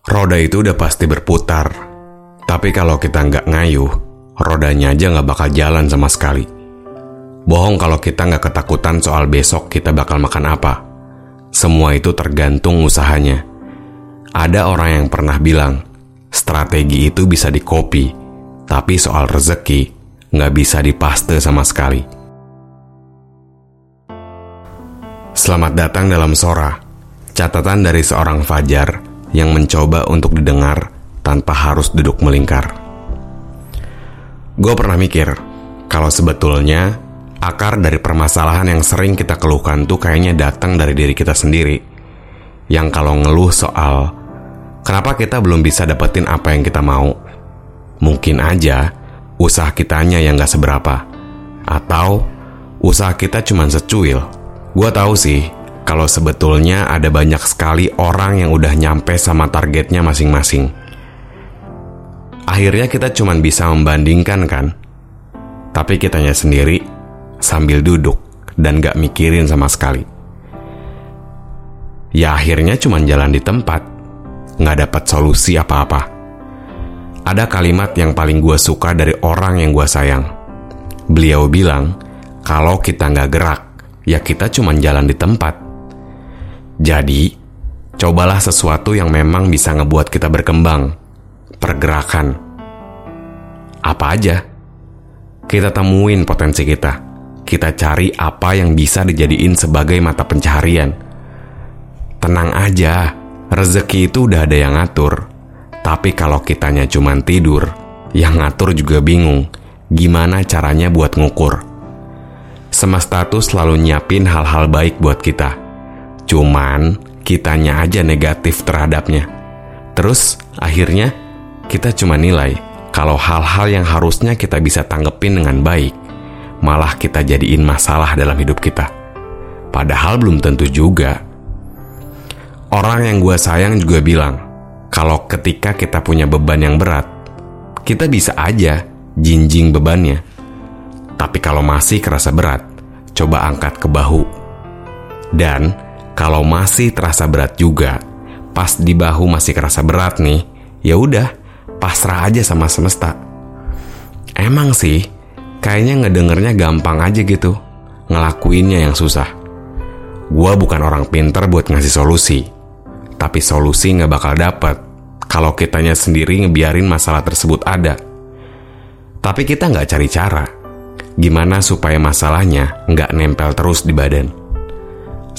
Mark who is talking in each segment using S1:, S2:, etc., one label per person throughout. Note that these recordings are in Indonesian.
S1: Roda itu udah pasti berputar. Tapi kalau kita nggak ngayuh, rodanya aja nggak bakal jalan sama sekali. Bohong kalau kita nggak ketakutan soal besok kita bakal makan apa. Semua itu tergantung usahanya. Ada orang yang pernah bilang, strategi itu bisa dikopi, tapi soal rezeki nggak bisa dipaste sama sekali. Selamat datang dalam Sora, catatan dari seorang Fajar yang mencoba untuk didengar tanpa harus duduk melingkar. Gue pernah mikir, kalau sebetulnya akar dari permasalahan yang sering kita keluhkan tuh kayaknya datang dari diri kita sendiri. Yang kalau ngeluh soal kenapa kita belum bisa dapetin apa yang kita mau, mungkin aja usaha kitanya yang gak seberapa. Atau usaha kita cuma secuil. Gue tahu sih, kalau sebetulnya ada banyak sekali orang yang udah nyampe sama targetnya masing-masing. Akhirnya kita cuma bisa membandingkan kan? Tapi kitanya sendiri sambil duduk dan gak mikirin sama sekali. Ya akhirnya cuma jalan di tempat, gak dapat solusi apa-apa. Ada kalimat yang paling gue suka dari orang yang gue sayang. Beliau bilang, kalau kita nggak gerak, ya kita cuma jalan di tempat. Jadi, cobalah sesuatu yang memang bisa ngebuat kita berkembang. Pergerakan. Apa aja? Kita temuin potensi kita. Kita cari apa yang bisa dijadiin sebagai mata pencaharian. Tenang aja, rezeki itu udah ada yang ngatur. Tapi kalau kitanya cuma tidur, yang ngatur juga bingung. Gimana caranya buat ngukur? Semesta tuh selalu nyiapin hal-hal baik buat kita Cuman kitanya aja negatif terhadapnya. Terus akhirnya kita cuma nilai kalau hal-hal yang harusnya kita bisa tanggepin dengan baik, malah kita jadiin masalah dalam hidup kita. Padahal belum tentu juga. Orang yang gue sayang juga bilang, kalau ketika kita punya beban yang berat, kita bisa aja jinjing bebannya. Tapi kalau masih kerasa berat, coba angkat ke bahu. Dan kalau masih terasa berat juga, pas di bahu masih kerasa berat nih, ya udah, pasrah aja sama semesta. Emang sih, kayaknya ngedengernya gampang aja gitu, ngelakuinnya yang susah. Gua bukan orang pinter buat ngasih solusi, tapi solusi nggak bakal dapet kalau kitanya sendiri ngebiarin masalah tersebut ada. Tapi kita nggak cari cara, gimana supaya masalahnya nggak nempel terus di badan.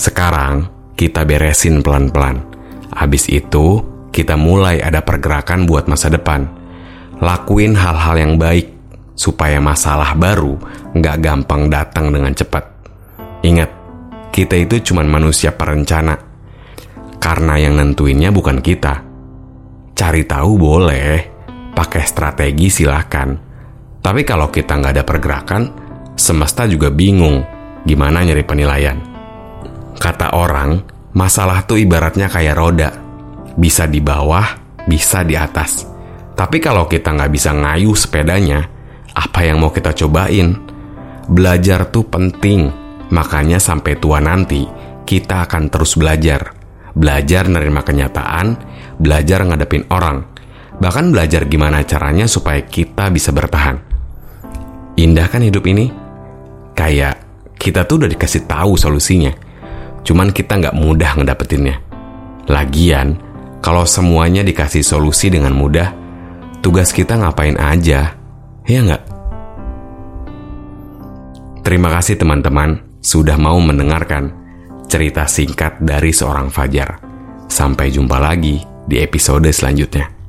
S1: Sekarang kita beresin pelan-pelan. Habis itu, kita mulai ada pergerakan buat masa depan. Lakuin hal-hal yang baik supaya masalah baru nggak gampang datang dengan cepat. Ingat, kita itu cuma manusia perencana. Karena yang nentuinnya bukan kita. Cari tahu boleh, pakai strategi silahkan. Tapi kalau kita nggak ada pergerakan, semesta juga bingung gimana nyari penilaian. Kata orang, masalah tuh ibaratnya kayak roda. Bisa di bawah, bisa di atas. Tapi kalau kita nggak bisa ngayuh sepedanya, apa yang mau kita cobain? Belajar tuh penting. Makanya sampai tua nanti, kita akan terus belajar. Belajar menerima kenyataan, belajar ngadepin orang. Bahkan belajar gimana caranya supaya kita bisa bertahan. Indah kan hidup ini? Kayak kita tuh udah dikasih tahu solusinya Cuman kita nggak mudah ngedapetinnya. Lagian, kalau semuanya dikasih solusi dengan mudah, tugas kita ngapain aja, ya nggak? Terima kasih teman-teman sudah mau mendengarkan cerita singkat dari seorang Fajar. Sampai jumpa lagi di episode selanjutnya.